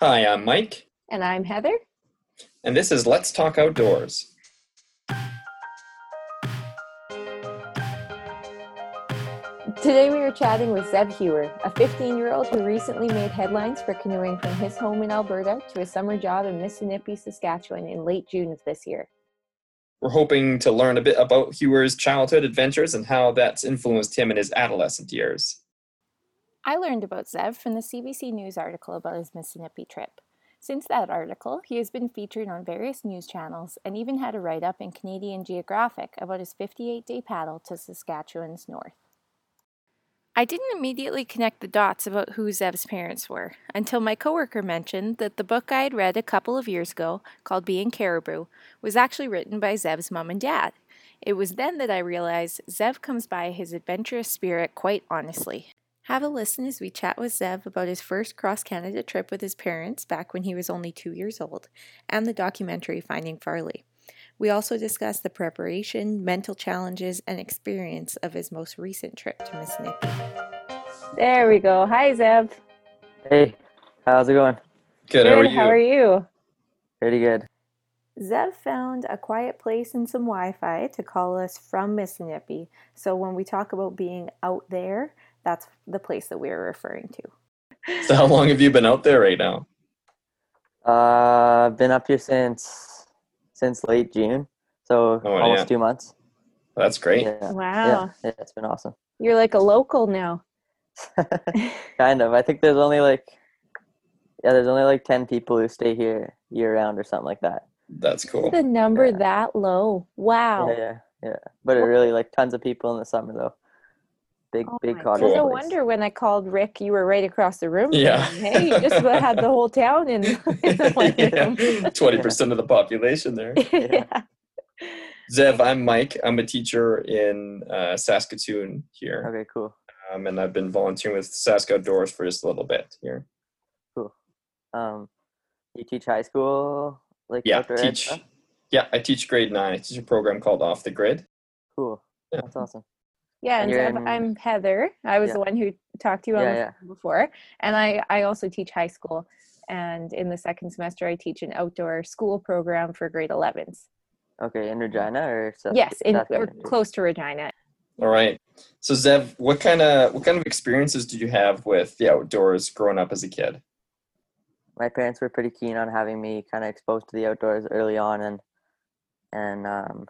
Hi, I'm Mike, And I'm Heather. and this is Let's Talk Outdoors. Today we are chatting with Zev Heuer, a 15 year old who recently made headlines for canoeing from his home in Alberta to a summer job in Missinipe, Saskatchewan in late June of this year. We're hoping to learn a bit about Heuer's childhood adventures and how that's influenced him in his adolescent years. I learned about Zev from the CBC News article about his Missinipe trip. Since that article, he has been featured on various news channels and even had a write up in Canadian Geographic about his 58 day paddle to Saskatchewan's north. I didn't immediately connect the dots about who Zev's parents were until my coworker mentioned that the book I had read a couple of years ago, called Being Caribou, was actually written by Zev's mom and dad. It was then that I realized Zev comes by his adventurous spirit quite honestly. Have a listen as we chat with Zev about his first cross Canada trip with his parents back when he was only two years old, and the documentary Finding Farley. We also discuss the preparation, mental challenges, and experience of his most recent trip to Miss Missinipe. There we go. Hi, Zev. Hey, how's it going? Good, how are you? How are you? Pretty good. Zev found a quiet place and some Wi Fi to call us from Missinipe. So when we talk about being out there, that's the place that we're referring to. So, how long have you been out there right now? Uh, I've been up here since since late June, so Oh, almost yeah. two months. That's great. Yeah, Wow. yeah, yeah, it's been awesome. You're like a local now. kind of. I think there's only like yeah, there's only like ten people who stay here year round or something like that. That's cool. The number Yeah. that low. Wow. Yeah, yeah, yeah. But it really like tons of people in the summer though. Big, Oh big my cottage. God. No wonder when I called Rick, you were right across the room. Yeah. him. Hey, you just had the whole town in, in the one room. Twenty percent of the population there. yeah. Zev, I'm Mike. I'm a teacher in uh, Saskatoon here, Okay, cool. um, and I've been volunteering with Sask Outdoors for just a little bit here. Cool. Um, you teach high school, like Yeah, outdoor ed teach. Yeah, I teach grade nine. I teach a program called Off the Grid. Cool. Yeah. That's awesome. Yeah, and And you're in- I'm Heather. I was Yeah. the one who talked to you on Yeah, the yeah. before, and I I also teach high school. And in the second semester, I teach an outdoor school program for grade 11s. Okay, in Regina or Sask- Yes, in or close to Regina. All right. So Zev, what kind of what kind of experiences did you have with the outdoors growing up as a kid? my parents were pretty keen on having me kind of exposed to the outdoors early on and and um,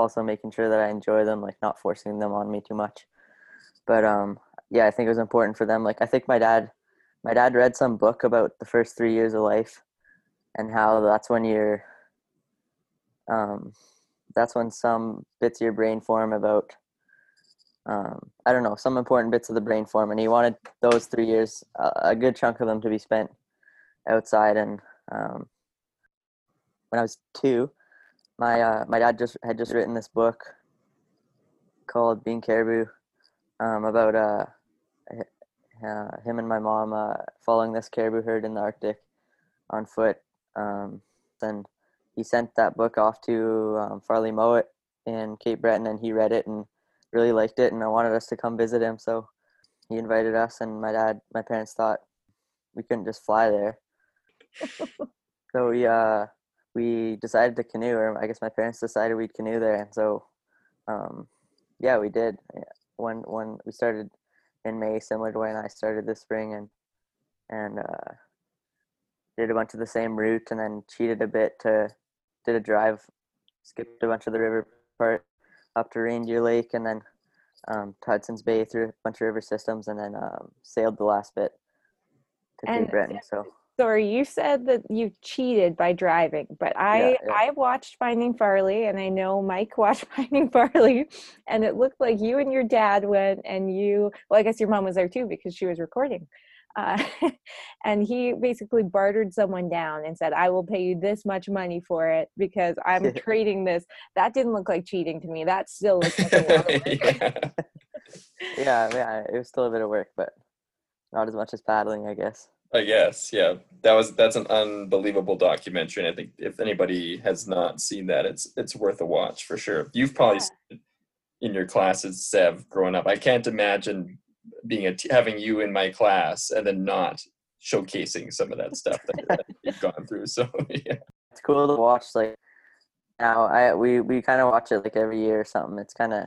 also making sure that I enjoy them, like not forcing them on me too much. But um, yeah, I think it was important for them. Like I think my dad, my dad read some book about the first three years of life, and how that's when you're, um, that's when some bits of your brain form about. Um, I don't know some important bits of the brain form, and he wanted those three years, a a good chunk of them, to be spent outside and um, when I was two, my uh, my dad just had just written this book called Being Caribou um, about uh, uh, him and my mom uh, following this caribou herd in the Arctic on foot. Um, and he sent that book off to um, Farley Mowat in Cape Breton, and he read it and really liked it, and I wanted us to come visit him. So he invited us, and my dad, my parents thought we couldn't just fly there. so we uh we decided to canoe, or I guess my parents decided we'd canoe there, and so um, yeah, we did. When when we started in May, similar to when I started this spring, and and uh, did a bunch of the same route, and then cheated a bit to did a drive, skipped a bunch of the river part up to Reindeer Lake, and then um, to Hudson's Bay through a bunch of river systems, and then um, sailed the last bit to Cape Breton. So Sorry, you said that you cheated by driving, but I yeah. I watched Finding Farley, and I know Mike watched Finding Farley, and it looked like you and your dad went, and you well, I guess your mom was there too because she was recording, uh, and he basically bartered someone down and said, "I will pay you this much money for it because I'm trading this." That didn't look like cheating to me. That still looks like a lot of work. yeah. yeah, yeah, it was still a bit of work, but not as much as paddling, I guess. I guess, yeah. That was that's an unbelievable documentary, and I think if anybody has not seen that, it's it's worth a watch for sure. You've probably Yeah. seen it in your classes, Zev, growing up. I can't imagine being a t- having you in my class and then not showcasing some of that stuff that, that you've gone through. So yeah, it's cool to watch. Like now, I we we kind of watch it like every year or something. It's kind of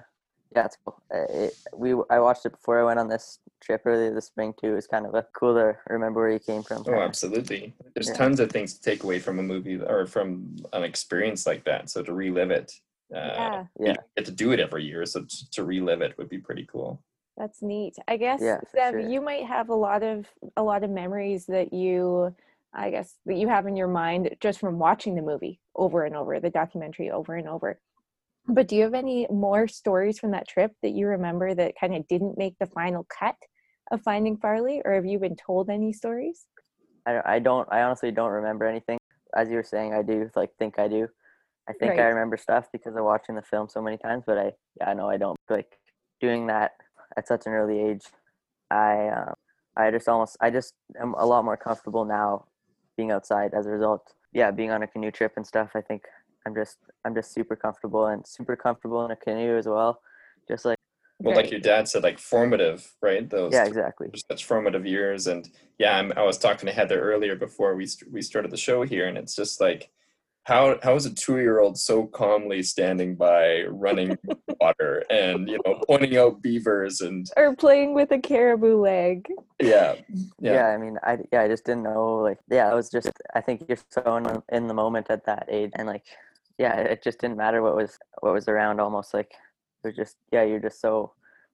yeah, it's cool. Uh, It, we I watched it before I went on this trip earlier this spring too. It's kind of a cool to remember where you came from. oh, kinda. absolutely. There's Yeah. tons of things to take away from a movie or from an experience like that. So to relive it, uh, Yeah, Yeah. don't get to do it every year. So to, to relive it would be pretty cool. that's neat. I guess Yeah, for Zev, sure. you might have a lot of a lot of memories that you I guess that you have in your mind just from watching the movie over and over, the documentary over and over. But do you have any more stories from that trip that you remember that kind of didn't make the final cut of Finding Farley, or have you been told any stories? I, I don't I honestly don't remember anything. As you were saying, I do like think I do. I think I remember stuff because of watching the film so many times, but I yeah, no, I don't like doing that at such an early age. I um, I just almost I just am a lot more comfortable now being outside as a result. Yeah, being on a canoe trip and stuff. I think I'm just I'm just super comfortable and super comfortable in a canoe as well. Just like Well, like your dad said, like formative, right? Those yeah, exactly. for such formative years and yeah I'm, i was talking to heather earlier before we st- we started the show here and it's just like how how is a two-year-old so calmly standing by running water and you know pointing out beavers and Or playing with a caribou leg. yeah yeah. yeah i mean i yeah i just didn't know like yeah I was just i think you're so in, in the moment at that age and like yeah it just didn't matter what was what was around almost like it was just yeah you're just so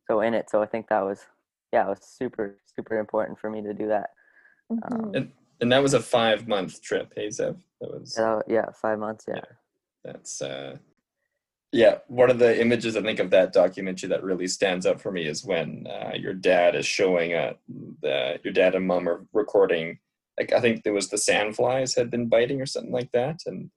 so in it so i think that was yeah it was super super important for me to do that Mhm. and, and that was a five month trip hey Zev? that was so yeah five months yeah that's uh yeah one of the images i think of that documentary that really stands out for me is when uh, your dad is showing uh the your dad and mom are recording like i think there was the sandflies had been biting or something like that and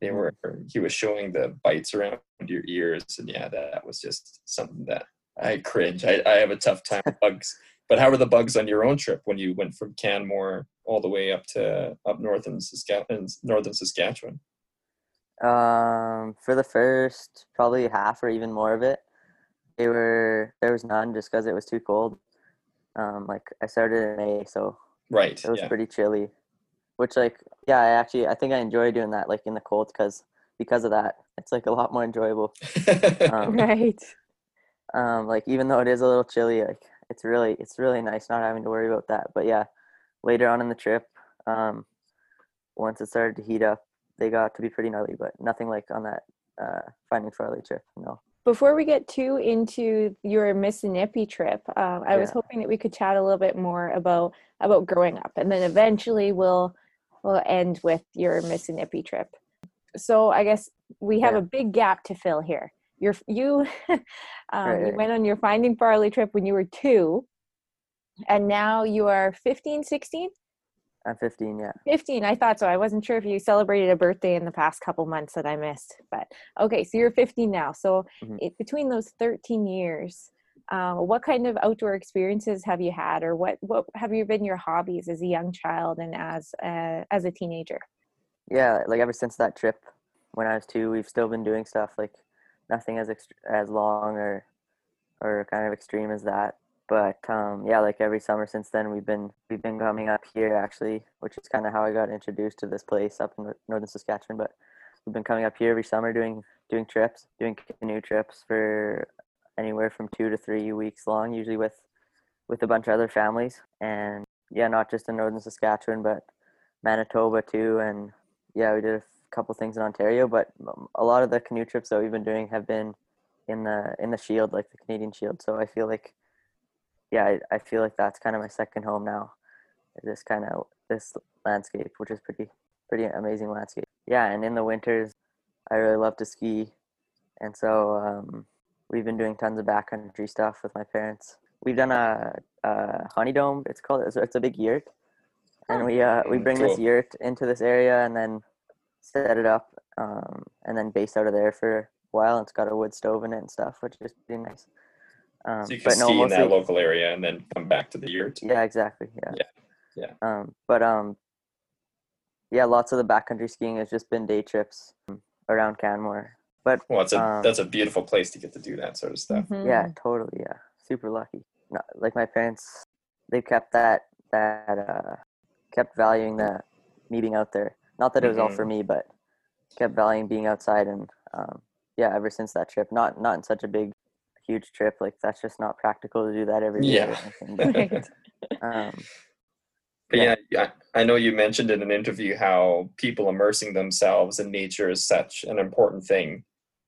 they were he was showing the bites around your ears and yeah that was just something that i cringe. I, I have a tough time with bugs. But how were the bugs on your own trip when you went from canmore all the way up to up north in saskatchewan northern saskatchewan? Um for the first probably half or even more of it they were there was none just because it was too cold. Um like i started in may so right it was yeah. pretty chilly which like yeah i actually i think i enjoy doing that like in the cold because because of that. It's like a lot more enjoyable. Um, right. um like even though it is a little chilly like it's really it's really nice not having to worry about that. But yeah later on in the trip um once it started to heat up they got to be pretty gnarly but nothing like on that uh finding farley trip no. Before we get too into your Missinipe trip, um, I was hoping that we could chat a little bit more about about growing up, and then eventually we'll we'll end with your Missinipe trip. So I guess we have Yeah. a big gap to fill here. You're you um, Right, you went on your Finding Farley trip when you were two, and now you are 15, 16? i'm 15 yeah 15 i thought so i wasn't sure if you celebrated a birthday in the past couple months that i missed but okay so you're 15 now so Mhm. it, between those 13 years um, what kind of outdoor experiences have you had or what what have you been your hobbies as a young child and as a, as a teenager? Yeah like ever since that trip when i was two we've still been doing stuff like nothing as ext- as long or or kind of extreme as that but um yeah like every summer since then we've been we've been coming up here actually which is kind of how i got introduced to this place up in northern saskatchewan but we've been coming up here every summer doing doing trips doing canoe trips for anywhere from two to three weeks long usually with with a bunch of other families. And yeah not just in northern saskatchewan but manitoba too. And yeah we did a couple things in ontario but um, a lot of the canoe trips that we've been doing have been in the in the shield like the canadian shield. So i feel like yeah i, I feel like that's kind of my second home now. This kind of this landscape which is pretty pretty amazing landscape. Yeah and in the winters i really love to ski. And so um, we've been doing tons of backcountry stuff with my parents. We've done a, a honey dome. It's called it's, it's a big yurt. And we uh, we bring this cool. yurt into this area and then set it up um, and then base out of there for a while. It's got a wood stove in it and stuff which is pretty nice. Um, so you can but no ski in that local area and then come back to the yurt? Yeah exactly. Yeah. Yeah, um but um yeah lots of the backcountry skiing has just been day trips um, around canmore but well it's a um, that's a beautiful place to get to do that sort of stuff yeah Mhm. totally yeah super lucky no, like my parents they kept that that uh kept valuing the meeting out there. Not that it was all Mhm. for me, but kept valuing being outside and um, yeah, ever since that trip. Not not in such a big, huge trip. Like that's just not practical to do that every day. or Yeah. anything, but, um, But Yeah. yeah, I, I know you mentioned in an interview how people immersing themselves in nature is such an important thing.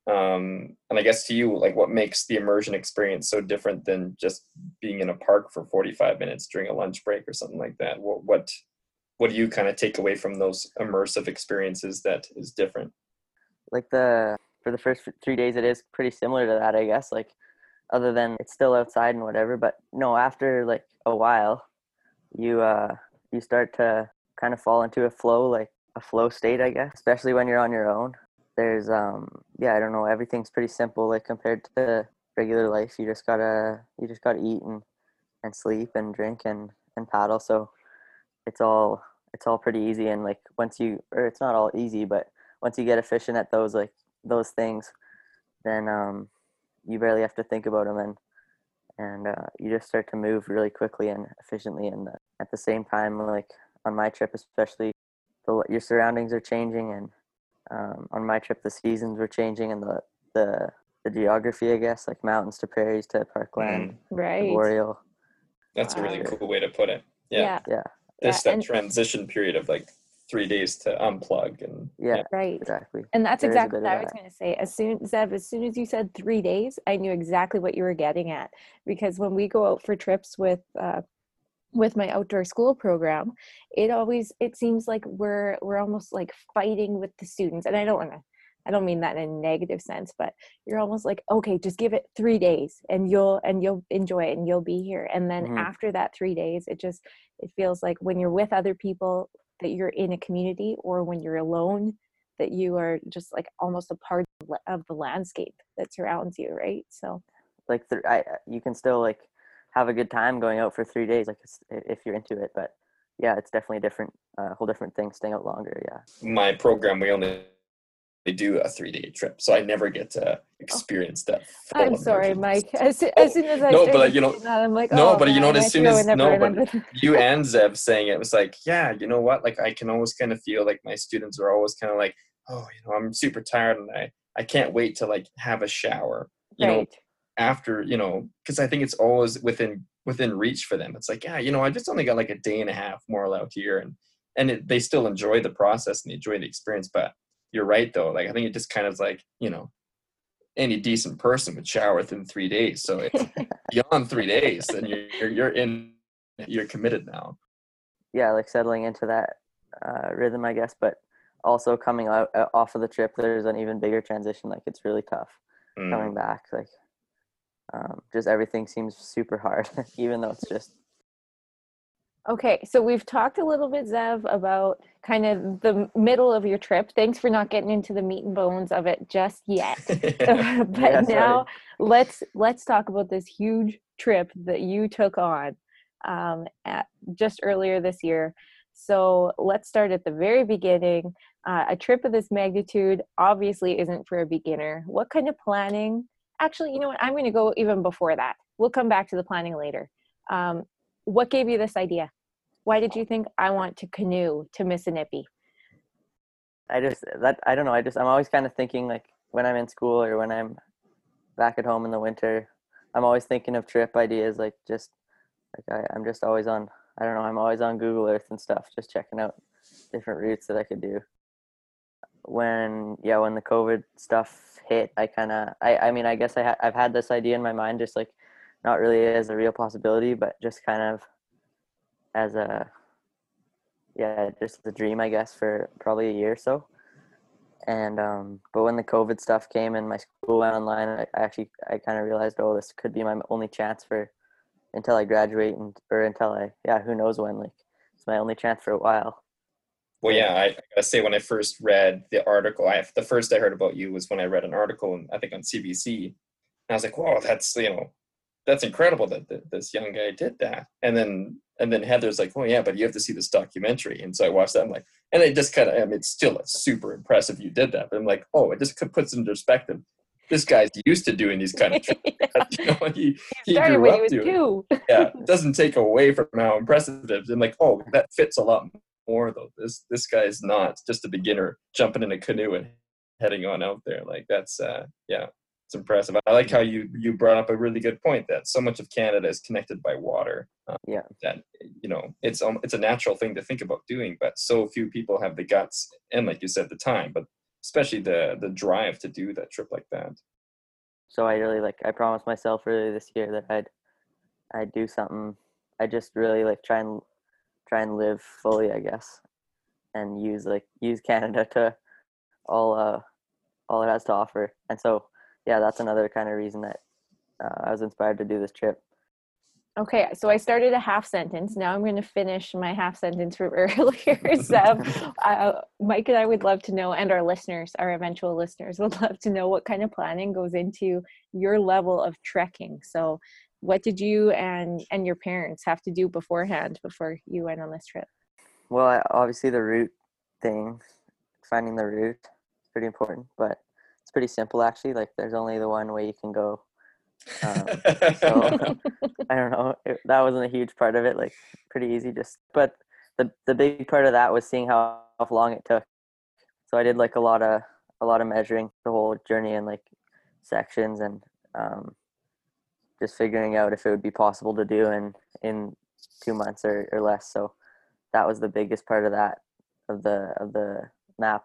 Um, and I guess to you, like what makes the immersion experience so different than just being in a park for 45 minutes during a lunch break or something like that? What what what do you kind of take away from those immersive experiences that is different? like the for the first three days, it is pretty similar to that, I guess. Like other than it's still outside and whatever, but no, after like a while, you uh you start to kind of fall into a flow, like a flow state, I guess. Especially when you're on your own. There's um yeah, I don't know, everything's pretty simple like compared to the regular life. You just gotta you just gotta eat and and sleep and drink and and paddle. So it's all it's all pretty easy and like once you or it's not all easy, but once you get efficient at those like those things, then um you barely have to think about them and and uh, you just start to move really quickly and efficiently and at the same time like on my trip especially the your surroundings are changing and um, on my trip the seasons were changing and the the the geography i guess like mountains to prairies to parkland Right. boreal That's a really Wow. cool way to put it. Yeah. Yeah. yeah This Yeah, that and- transition period of like three days to unplug and yeah, Right. exactly And that's There is a exactly what I was going to say. As soon, Zev, as soon as you said three days, I knew exactly what you were getting at. Because when we go out for trips with uh, with my outdoor school program, it always it seems like we're we're almost like fighting with the students. And I don't want to, I don't mean that in a negative sense, but you're almost like, okay, just give it three days, and you'll and you'll enjoy it, and you'll be here. And then Mhm. after that three days, it just it feels like when you're with other people that you're in a community, or when you're alone that you are just like almost a part of of the landscape that surrounds you right so like th- I, you can still like have a good time going out for three days like if you're into it but yeah it's definitely a different uh, whole different thing staying out longer yeah my program we only they do a three day trip, so I never get to experience that. Oh, i'm sorry mike as, as soon as i No, but, you know- that, i'm like no, oh, but you know, man, as soon as- no, but you and Zev saying it was like, yeah, you know what? Like I can always kind of feel like my students are always kind of like, oh, you know, I'm super tired and I I can't wait to like have a shower. You know, right after you know, because I think it's always within within reach for them. It's like, yeah, you know, I just only got like a day and a half more out here, and and it, they still enjoy the process and they enjoy the experience. But you're right though. Like I think it just kind of like you know, any decent person would shower within three days. So it's beyond three days, then you're you're, you're in, you're committed now. yeah like settling into that uh, rhythm i guess but also coming out uh, off of the trip there's an even bigger transition like it's really tough Mm. coming back like um, just everything seems super hard even though it's just okay so we've talked a little bit zev about kind of the middle of your trip thanks for not getting into the meat and bones of it just yet but Yeah, now let's let's talk about this huge trip that you took on um, at, just earlier this year. So let's start at the very beginning. Uh, a trip of this magnitude obviously isn't for a beginner. What kind of planning? Actually, you know what? I'm going to go even before that. We'll come back to the planning later. Um, what gave you this idea? Why did you think I want to canoe to Missinipe? I just that I don't know. I just I'm always kind of thinking like when I'm in school or when I'm back at home in the winter, I'm always thinking of trip ideas. Like just like I, I'm just always on. I don't know. I'm always on Google Earth and stuff, just checking out different routes that I could do. When yeah, when the COVID stuff hit, I kind of I I mean I guess I ha- I've had this idea in my mind, just like not really as a real possibility, but just kind of as a yeah, just a dream, I guess, for probably a year or so. And um, but when the COVID stuff came and my school went online, I, I actually I kind of realized, oh, this could be my only chance for until I graduate and or until I yeah, who knows when? Like it's my only chance for a while. Well, yeah, I, I gotta say when I first read the article, I the first I heard about you was when I read an article, in, I think on CBC, and I was like, "Whoa, that's you know, that's incredible that, that this young guy did that." And then and then Heather's like, "Oh yeah, but you have to see this documentary." And so I watched that. I'm like, and it just kind of, I mean, it's still super impressive you did that. But I'm like, oh, it just puts into perspective this guy's used to doing these kind of trips. you know, he, he Started grew up he doing. two. yeah, it doesn't take away from how impressive it is. I'm like, oh, that fits a lot more though. This this guy is not just a beginner jumping in a canoe and heading on out there. Like that's uh yeah, it's impressive. I like how you you brought up a really good point that so much of Canada is connected by water. Um, Yeah. That you know, it's um, it's a natural thing to think about doing, but so few people have the guts and like you said the time, but especially the the drive to do that trip like that. so I really like I promised myself earlier this year that I'd I'd do something. I just really like try and try and live fully, I guess, and use like use Canada to all uh all it has to offer. And so yeah, that's another kind of reason that uh, I was inspired to do this trip. Okay, so I started a half sentence. Now I'm going to finish my half sentence from earlier. so, uh, Mike and I would love to know, and our listeners, our eventual listeners, would love to know what kind of planning goes into your level of trekking. So, what did you and and your parents have to do beforehand before you went on this trip? Well, obviously the route thing, finding the route, is pretty important, but it's pretty simple actually. Like there's only the one way you can go. Um, so I don't know. It, that wasn't a huge part of it. Like pretty easy, just. But the the big part of that was seeing how, how long it took. So I did like a lot of a lot of measuring the whole journey in like sections and um, just figuring out if it would be possible to do in in two months or, or less. So that was the biggest part of that of the of the map.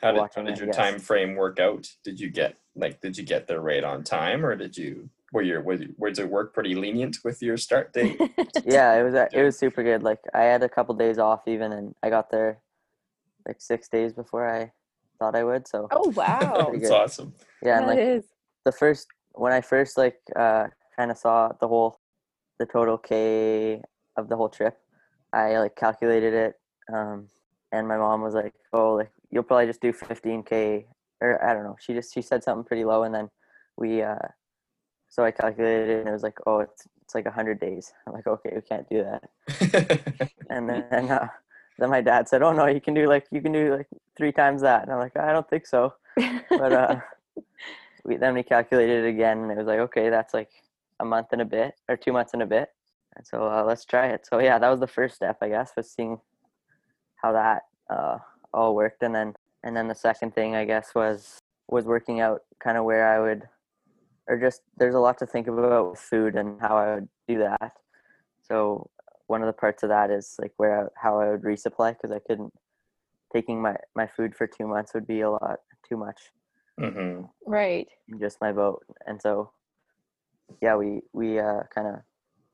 how did, how did it, your time frame work out? Did you get like did you get there right on time or did you were your was, was it work pretty lenient with your start date? yeah, it was it was super good. Like I had a couple days off even, and I got there like six days before I thought I would. So oh wow, Pretty That's awesome. yeah, and like is. the first when I first like uh kind of saw the whole the total K of the whole trip, I like calculated it, um, and my mom was like, "Oh, like you'll probably just do 15K," or I don't know. She just she said something pretty low, and then we uh, so I calculated it, and it was like, "Oh, it's it's like 100 days." I'm like, "Okay, we can't do that." And then uh, then my dad said, "Oh no, you can do like you can do like three times that." And I'm like, "I don't think so." But uh, we then we calculated it again, and it was like, "Okay, that's like a month and a bit, or two months and a bit." And so uh, let's try it. So yeah, that was the first step, I guess, was seeing how that uh, all worked, and then and then the second thing, I guess, was was working out kind of where I would, or just there's a lot to think about with food and how I would do that. So one of the parts of that is like where I, how I would resupply because I couldn't taking my my food for two months would be a lot too much hmm right. just my boat and so yeah we we uh, kind of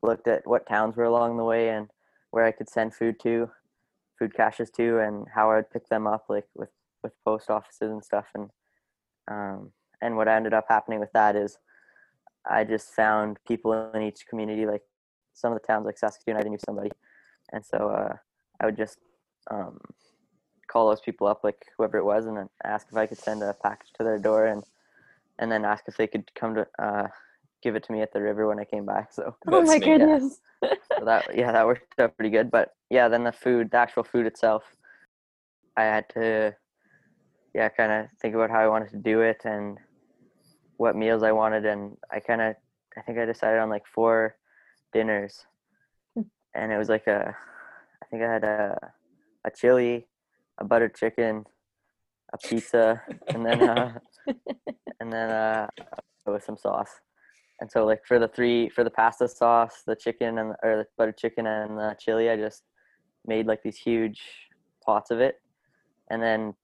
looked at what towns were along the way and where I could send food to food caches to and how I would pick them up like with with post offices and stuff and um and what ended up happening with that is I just found people in each community like some of the towns like Saskatoon I knew somebody and so uh I would just um call those people up like whoever it was and then ask if I could send a package to their door and and then ask if they could come to uh give it to me at the river when I came back so Oh my neat. goodness. so that yeah that worked out pretty good but yeah then the food the actual food itself i had to yeah kind of think about how i wanted to do it and what meals i wanted and i kind of i think i decided on like four dinners Hmm. and it was like a i think i had a a chili a buttered chicken a pizza and then uh and then uh with some sauce and so like for the three for the pasta sauce, the chicken and or the buttered chicken and the chili, I just made like these huge pots of it, and then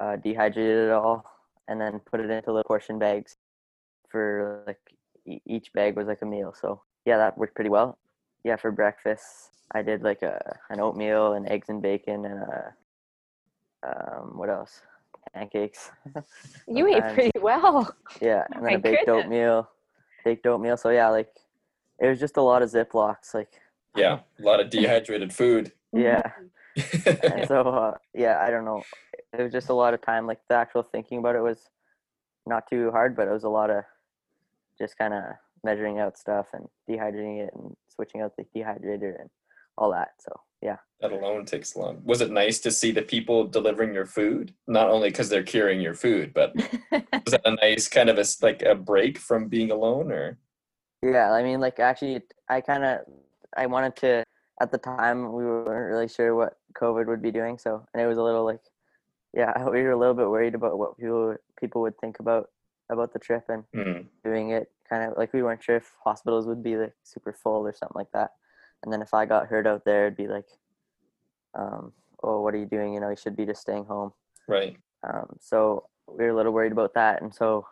uh, dehydrated it all, and then put it into little portion bags. For like e- each bag was like a meal, so yeah, that worked pretty well. Yeah, for breakfast, I did like a an oatmeal and eggs and bacon and a um what else? Pancakes. You ate pretty well. Yeah, Oh and then my a baked goodness. oatmeal, baked oatmeal. So yeah, like it was just a lot of Ziplocs. Like yeah, a lot of dehydrated food. yeah, and so uh, yeah, I don't know. It was just a lot of time. Like the actual thinking about it was not too hard, but it was a lot of just kind of measuring out stuff and dehydrating it and switching out the dehydrator and all that. So yeah. That alone takes long. Was it nice to see the people delivering your food? Not only because they're carrying your food, but was that a nice kind of a like a break from being alone, or Yeah, I mean, like actually, I kind of I wanted to. At the time, we weren't really sure what COVID would be doing, so and it was a little like, yeah, we were a little bit worried about what people people would think about about the trip and Hmm, doing it. Kind of like we weren't sure if hospitals would be like super full or something like that. And then if I got hurt out there, it'd be like, um, oh, what are you doing? You know, you should be just staying home. right? Um, so we were a little worried about that, and so,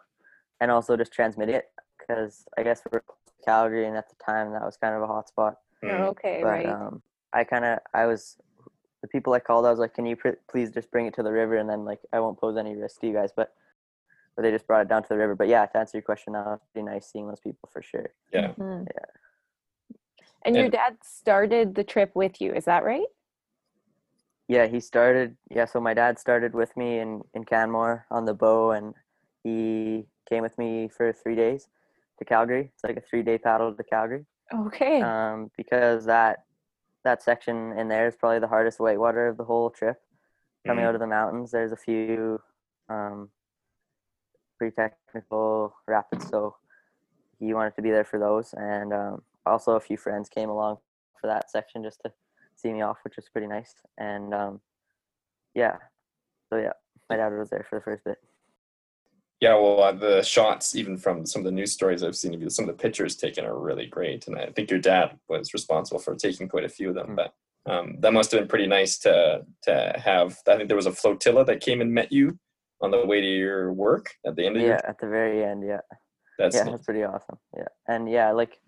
and also just transmitting it because I guess we're Calgary, and at the time that was kind of a hot spot. Hmm, okay, But right. um, I kind of I was the people I called. I was like, can you pr- please just bring it to the river, and then like I won't pose any risk to you guys. But but they just brought it down to the river. But yeah, to answer your question, that was pretty nice seeing those people for sure. Yeah. Mhm. And your dad started the trip with you, is that right? Yeah, he started. Yeah, so my dad started with me in in Canmore on the bow, and he came with me for three days to Calgary. It's like a three day paddle to Calgary. Okay. um, because that that section in there is probably the hardest whitewater of the whole trip. Coming Mm. out of the mountains, there's a few um, pretty technical rapids, so he wanted to be there for those, and um, also a few friends came along for that section just to see me off, which was pretty nice. And um, yeah, so yeah, my dad was there for the first bit. Yeah, well, uh, the shots, even from some of the news stories I've seen of you, some of the pictures taken are really great, and I think your dad was responsible for taking quite a few of them. Mm. But um, that must have been pretty nice to to have. I think there was a flotilla that came and met you on the way to your work at the end of Yeah, your. at the very end, yeah. That's yeah, neat. that's pretty awesome. Yeah, and yeah, like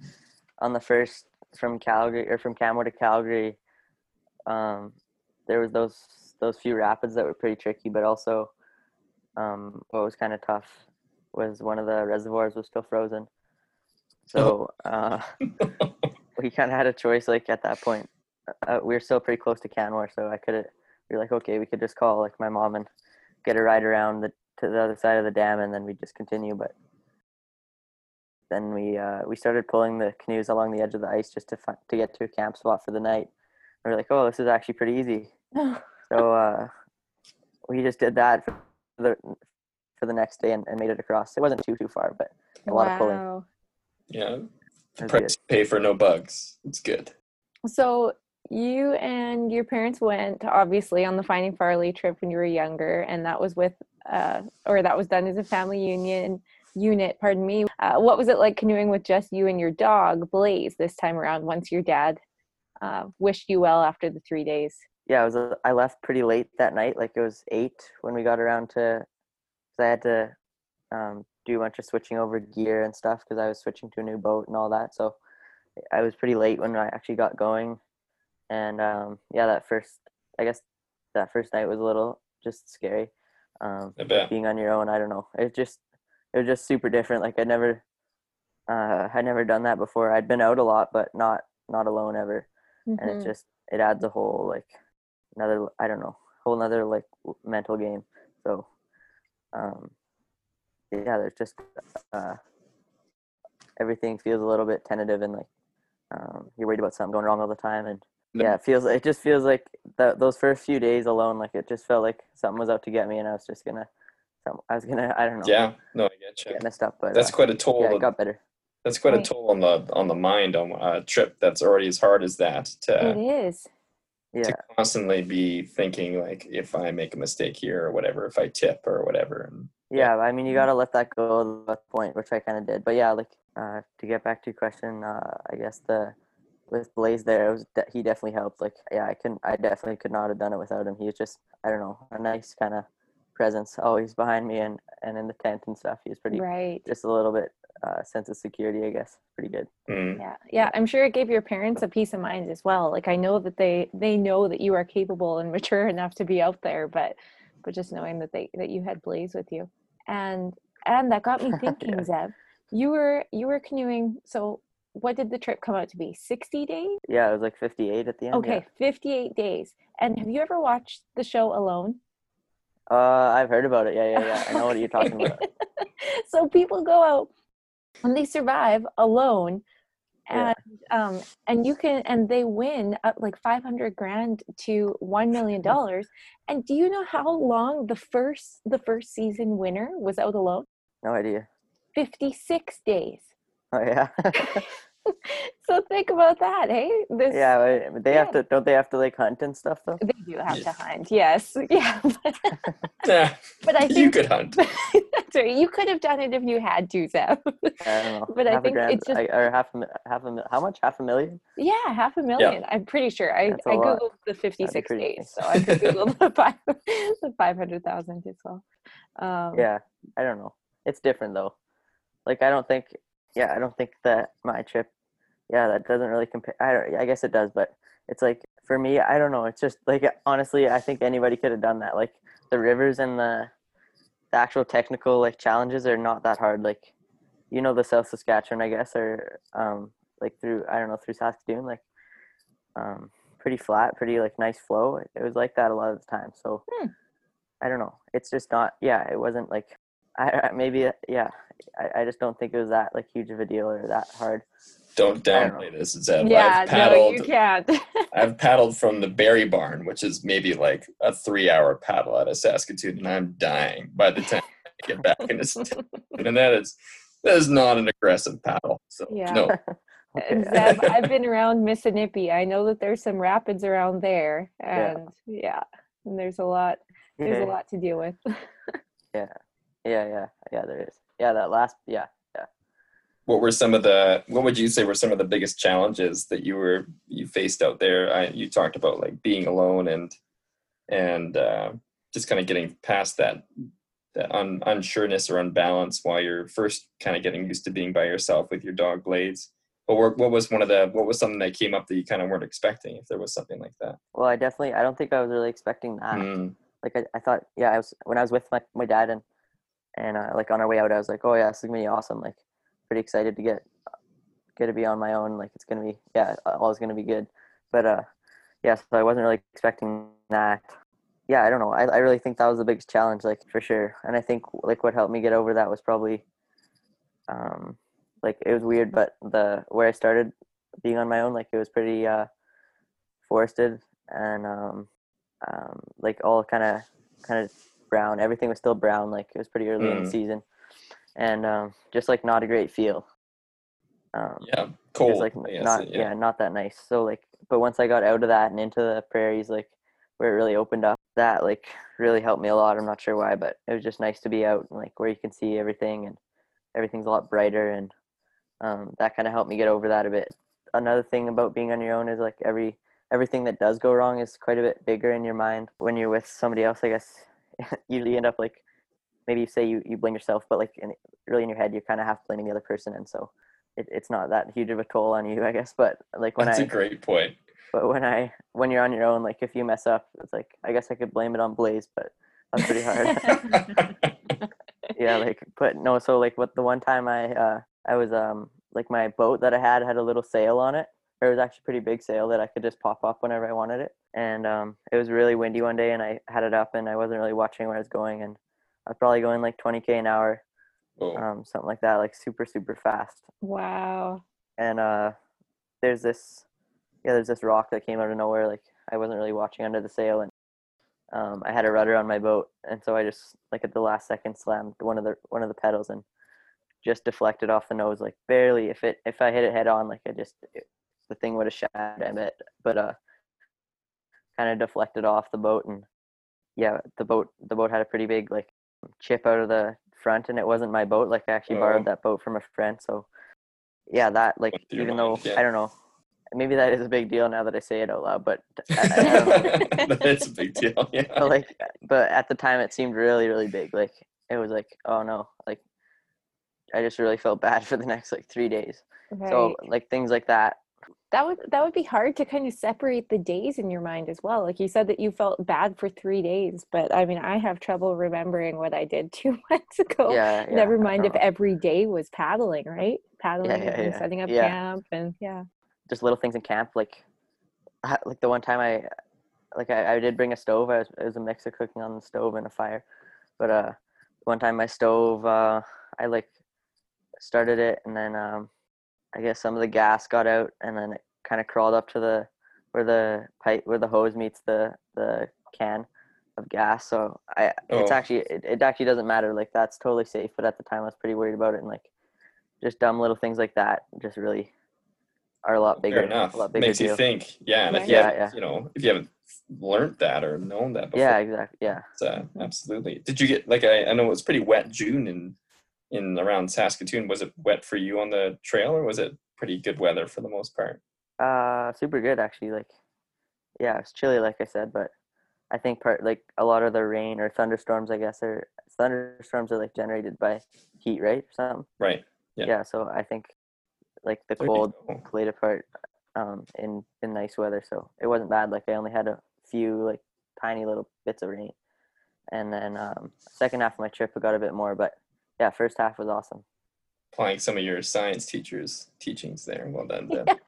on the first from Calgary or from Canmore to Calgary, um, there was those those few rapids that were pretty tricky, but also um, what was kind of tough was one of the reservoirs was still frozen, so uh, we kind of had a choice. Like at that point, uh, we were still pretty close to Canmore, so I could we were like, okay, we could just call like my mom and get a ride around the to the other side of the dam, and then we just continue, but then we uh, we started pulling the canoes along the edge of the ice just to find, to get to a camp spot for the night. We are like, oh, this is actually pretty easy. So uh, we just did that for the for the next day and, and made it across. It wasn't too too far, but a lot of pulling. yeah, It price pay for no bugs. It's good. So you and your parents went obviously on the Finding Farley trip when you were younger, and that was with, uh, or that was done as a family union unit. Pardon me. Uh, what was it like canoeing with just you and your dog Blaze this time around? Once your dad uh, wished you well after the three days. Yeah, it was. A, I left pretty late that night. Like it was eight when we got around to. Cause I had to um, do a bunch of switching over gear and stuff because I was switching to a new boat and all that. So I was pretty late when I actually got going, and um, yeah, that first. I guess that first night was a little just scary. Um, being on your own, I don't know. It just it was just super different. Like I'd never, uh, I'd never done that before. I'd been out a lot, but not not alone ever and Mhm. it just it adds a whole like another i don't know whole another like mental game so um yeah there's just uh everything feels a little bit tentative and like um you're worried about something going wrong all the time and yeah it feels it just feels like that those first few days alone like it just felt like something was out to get me and i was just gonna some, i was gonna i don't know Yeah, no, I get you. get messed up but That's uh, quite a toll. yeah it got better that's quite a toll on the on the mind on a trip that's already as hard as that. To it is. yeah to constantly be thinking like if I make a mistake here or whatever, if I tip or whatever. And yeah i mean you gotta let that go at that point which i kind of did but yeah like uh to get back to your question uh i guess the with blaze there it was de- he definitely helped like yeah i couldn't i definitely could not have done it without him he was just i don't know a nice kind of presence always behind me and and in the tent and stuff he was pretty Right. just a little bit uh sense of security i guess pretty good mm, Yeah, yeah. I'm sure it gave your parents a peace of mind as well. Like I know that they they know that you are capable and mature enough to be out there, but but just knowing that they that you had Blaze with you, and and that got me thinking, Zev. You were you were canoeing. So what did the trip come out to be? Sixty days? yeah it was like 58 at the end Okay, fifty-eight days. And have you ever watched the show Alone? Yeah. uh i've heard about it yeah yeah yeah i know what you're talking about so people go out and they survive alone Yeah. and um and you can and they win up like 500 grand to 1 million dollars and do you know how long the first the first season winner was out alone No idea. 56 days Oh yeah. so think about that hey this yeah, but- but they have to. Don't they have to like hunt and stuff though? they do have Yeah. to hunt yes yeah but, Yeah, but i you could hunt. sorry, you could have done it if you had to Zev. I don't know. But I think grand, it's just- I- or half a half a how much? Half a million? yeah half a million Yeah. i'm pretty sure i That's a i lot. googled the 56 pretty days nice. so i could google the, five, the 500000 as well um Yeah, I don't know. It's different though. Like I don't think. Yeah, I don't think that my trip. Yeah, that doesn't really compare. I don't, I guess it does, but it's like for me, I don't know. It's just like honestly, I think anybody could have done that. Like the rivers and the the actual technical like challenges are not that hard. Like you know the South Saskatchewan, I guess, or um like through I don't know through Saskatoon, like um pretty flat, pretty like nice flow. It was like that a lot of the time. So Hmm. I don't know. It's just not. Yeah, it wasn't like I maybe yeah. I, I just don't think it was that like huge of a deal or that hard. Don't I don't know. downplay this, Zev. yeah I've no paddled. you can't I've paddled from the Berry Barn, which is maybe like a three-hour paddle out of Saskatoon, and I'm dying by the time I get back into Saskatoon. And that is that is not an aggressive paddle. So Yeah. no, And Zev, I've been around Missinipe. I know that there's some rapids around there, and yeah, and there's a lot. There's a mm-hmm. lot to deal with. Yeah, yeah, yeah, yeah. There is. Yeah, that last. Yeah, what were some of the what would you say were some of the biggest challenges that you were you faced out there? I, you talked about like being alone and and uh, just kind of getting past that that un, unsureness or unbalance while you're first kind of getting used to being by yourself with your dog Blaze. What what was one of the what was something that came up that you kind of weren't expecting if there was something like that? Well, I definitely. I don't think I was really expecting that. Mm, Like I, I thought. Yeah, I was when I was with my my dad and and uh, like on our way out, I was like, oh yeah, this is gonna be awesome. Like pretty excited to get get to be on my own. Like it's gonna be yeah, all is gonna be good. But uh, yeah, so I wasn't really expecting that. Yeah, I don't know. I I really think that was the biggest challenge, like for sure. And I think like what helped me get over that was probably um like it was weird, but the where I started being on my own, like it was pretty uh forested and um um like all kind of kind of brown. Everything was still brown. Like it was pretty early in the Mm. season, and um just like not a great feel. Um, yeah, cold. like I guess, not yeah. not that nice so like but once i got out of that and into the prairies like where it really opened up that like really helped me a lot i'm not sure why but it was just nice to be out and like where you can see everything and everything's a lot brighter and um, that kind of helped me get over that a bit another thing about being on your own is like every everything that does go wrong is quite a bit bigger in your mind when you're with somebody else i guess usually end up like maybe you say you, you blame yourself but like in, really in your head you're kind of half blaming the other person and so it, it's not that huge of a toll on you, I guess. But like when That's I, a great point. but when I, when you're on your own, like if you mess up, it's like I guess I could blame it on Blaze, but that's pretty hard. yeah, like but no. So like what the one time I, uh, I was um like my boat that I had had a little sail on it. It was actually a pretty big sail that I could just pop up whenever I wanted it. And um, it was really windy one day, and I had it up, and I wasn't really watching where I was going, and I was probably going like 20k an hour, oh, um, something like that, like super super fast. wow. and uh there's this yeah there's this rock that came out of nowhere like i wasn't really watching under the sail and um i had a rudder on my boat and so i just like at the last second slammed one of the one of the pedals and just deflected off the nose like barely if it if i hit it head on like i just it, the thing would have shattered a bit but uh kind of deflected off the boat and yeah the boat the boat had a pretty big like chip out of the front and it wasn't my boat like i actually Oh. borrowed that boat from a friend so yeah that like Went through your even though yeah. i don't know maybe that is a big deal now that i say it out loud but I, I, I don't know it's a big deal. Yeah. but like but at the time it seemed really really big like it was like oh no like i just really felt bad for the next like three days Right. so like things like that that would that would be hard to kind of separate the days in your mind as well. Like you said that you felt bad for three days, but I mean I have trouble remembering what I did two months ago. yeah, yeah Never mind if every day was paddling, right? Paddling yeah, and yeah. setting up camp and yeah. just little things in camp like like the one time i like i, I did bring a stove I was, it was a mix of cooking on the stove and a fire but uh one time my stove uh i like started it and then um I guess some of the gas got out, and then it kind of crawled up to the where the pipe where the hose meets the the can of gas. So I it's Oh. actually it, it actually doesn't matter. Like that's totally safe. But at the time, I was pretty worried about it, and like just dumb little things like that just really are a lot bigger. Fair enough. A lot bigger Makes you think. Yeah, and if you Yeah, haven't, yeah. you know, if you haven't learned that or known that before, Yeah, exactly. Yeah. it's, uh, absolutely. Did you get like I, I know it was pretty wet June in in around Saskatoon. Was it wet for you on the trail, or was it pretty good weather for the most part? Uh, super good actually. Like, yeah, it's chilly, like I said, but I think part like a lot of the rain or thunderstorms, I guess, are thunderstorms are like generated by heat, right? Or something. Right. Yeah. Yeah. so I think like the There cold played a part um in in nice weather, so it wasn't bad. Like I only had a few like tiny little bits of rain, and then um second half of my trip I got a bit more, but yeah, first half was awesome. Applying some of your science teachers' teachings there. Well done, Deb.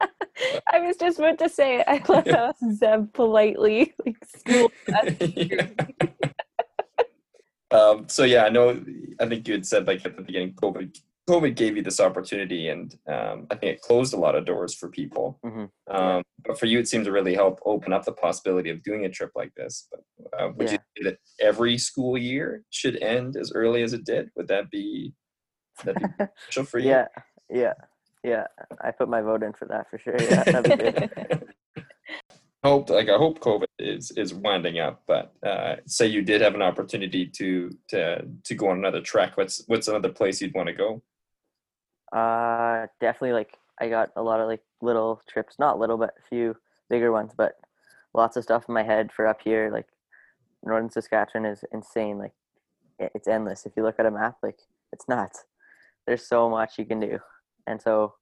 I was just about to say, I love how Zev politely like school. um, so yeah, I know. I think you had said like at the beginning, COVID, COVID gave you this opportunity, and um, I think it closed a lot of doors for people. Mhm. Um, but for you, it seemed to really help open up the possibility of doing a trip like this. But uh, would you say that every school year should end as early as it did? Would that be that be beneficial for you? Yeah, yeah, yeah. I put my vote in for that for sure. Yeah, that'd be good. hope like I hope COVID is is winding up, but uh, say you did have an opportunity to to to go on another trek. What's what's another place you'd want to go? Uh, definitely. Like I got a lot of like little trips, not little, but a few bigger ones. But lots of stuff in my head for up here. Like northern Saskatchewan is insane. Like it's endless. If you look at a map, like it's nuts. There's so much you can do, and so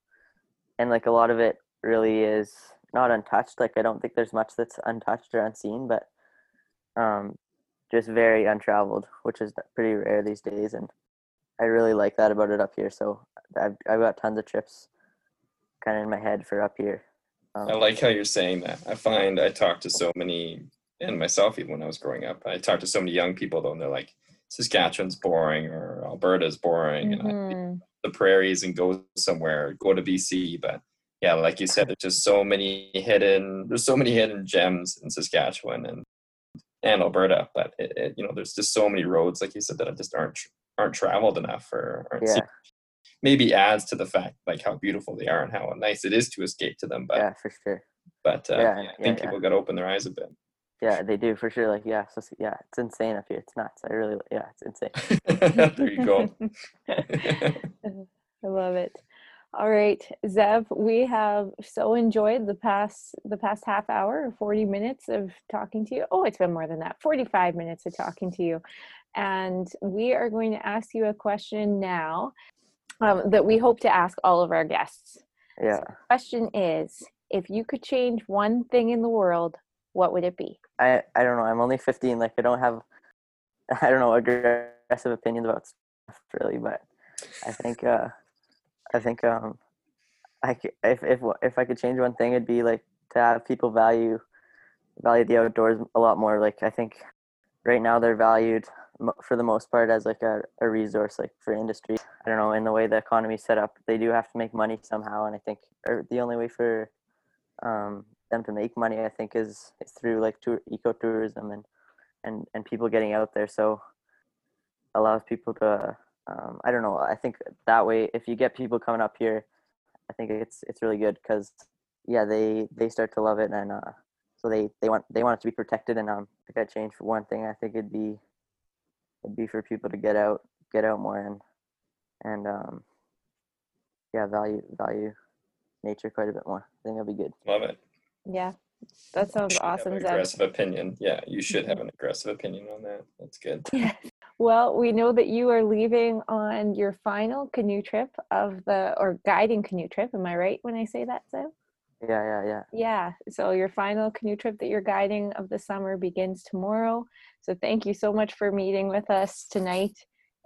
and like a lot of it really is not untouched. Like I don't think there's much that's untouched or unseen, but um, just very untraveled, which is pretty rare these days. And I really like that about it up here. So I've I've got tons of trips kind of in my head for up here. Um, I like how you're saying that. I find I talk to so many, and myself even when I was growing up, I talked to so many young people though, and they're like, Saskatchewan's boring or Alberta's boring, and I Mhm. the prairies and go somewhere, go to BC. But yeah, like you said, there's just so many hidden. There's so many hidden gems in Saskatchewan and and Alberta. But it, it, you know, there's just so many roads, like you said, that just aren't aren't traveled enough, or aren't yeah, seen. Maybe adds to the fact like how beautiful they are and how nice it is to escape to them. But yeah, for sure. but uh, Yeah, yeah, I think yeah. people got to open their eyes a bit. Yeah, they do for sure. Like yeah, so yeah, it's insane up here. It's nuts. I really yeah, it's insane. there you go. I love it. All right, Zev, we have so enjoyed the past the past half hour or 40 minutes of talking to you. Oh, it's been more than that. 45 minutes of talking to you. And we are going to ask you a question now um, that we hope to ask all of our guests. Yeah, Question is, if you could change one thing in the world, what would it be? I I don't know. I'm only 15. Like I don't have I don't know aggressive opinions about stuff really, but I think uh I think um I c- if if if I could change one thing, it'd be like to have people value value the outdoors a lot more. Like I think right now they're valued for the most part as like a, a resource like for industry. I don't know in the way the economy's set up, they do have to make money somehow, and I think the only way for um, them to make money, I think, is is through like tour ecotourism and and and people getting out there. So allows people to um, I don't know. I think that way, if you get people coming up here, I think it's it's really good because yeah, they they start to love it and uh, so they they want they want it to be protected. And um, if I could change for one thing, I think it'd be it'd be for people to get out get out more and and um, yeah, value value nature quite a bit more. I think that'd be good. Love it. Yeah, that sounds should have awesome, an Zev. aggressive opinion. Yeah, you should have an aggressive opinion on that. That's good. Yeah. Well, we know that you are leaving on your final canoe trip of the, or guiding canoe trip. Am I right when I say that, Zev? Yeah, yeah, yeah. Yeah. So your final canoe trip that you're guiding of the summer begins tomorrow. So thank you so much for meeting with us tonight,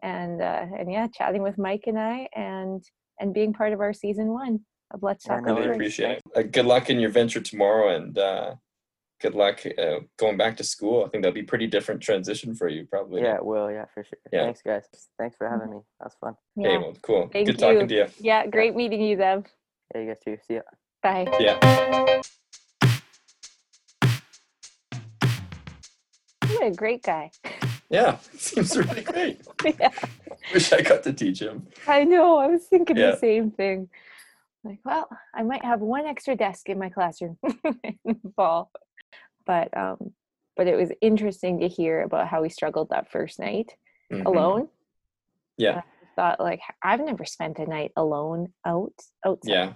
and uh, and yeah, chatting with Mike and I, and and being part of our season one of Let's Yeah, Talk no Really Outdoors. appreciate it. Uh, good luck in your venture tomorrow, and uh, good luck uh, going back to school. I think that'll be pretty different transition for you, probably. Yeah, it will. Yeah, for sure. Yeah. Thanks, guys. Thanks for having me. That was fun. Okay, Yeah. well, cool. Thank good talking to you. Yeah. Great meeting you, Zev. Yeah, you guys too. See ya. Bye. Yeah. What a great guy. Yeah. Seems really great. yeah. Wish I got to teach him. I know. I was thinking Yeah. the same thing. Like, well, I might have one extra desk in my classroom in the fall. But um, but it was interesting to hear about how he struggled that first night Mhm. alone. Yeah. I thought like I've never spent a night alone out outside. Yeah.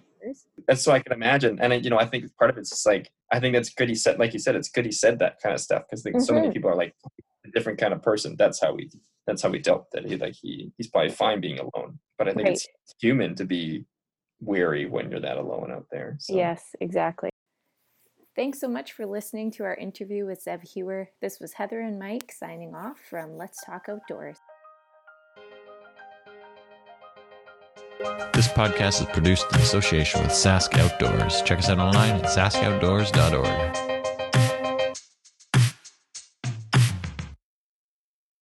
And so I can imagine, and I- you know, I think part of it's just like I think that's good. He said, like you said, it's good he said that kind of stuff because so many Mhm. people are like a different kind of person. That's how we. That's how we dealt. That he like he he's probably fine being alone, but I think it's human to be weary when you're that alone out there. So. Yes, exactly. Thanks so much for listening to our interview with Zev Heuer. This was Heather and Mike signing off from Let's Talk Outdoors. This podcast is produced in association with Sask Outdoors. Check us out online at saskoutdoors.org.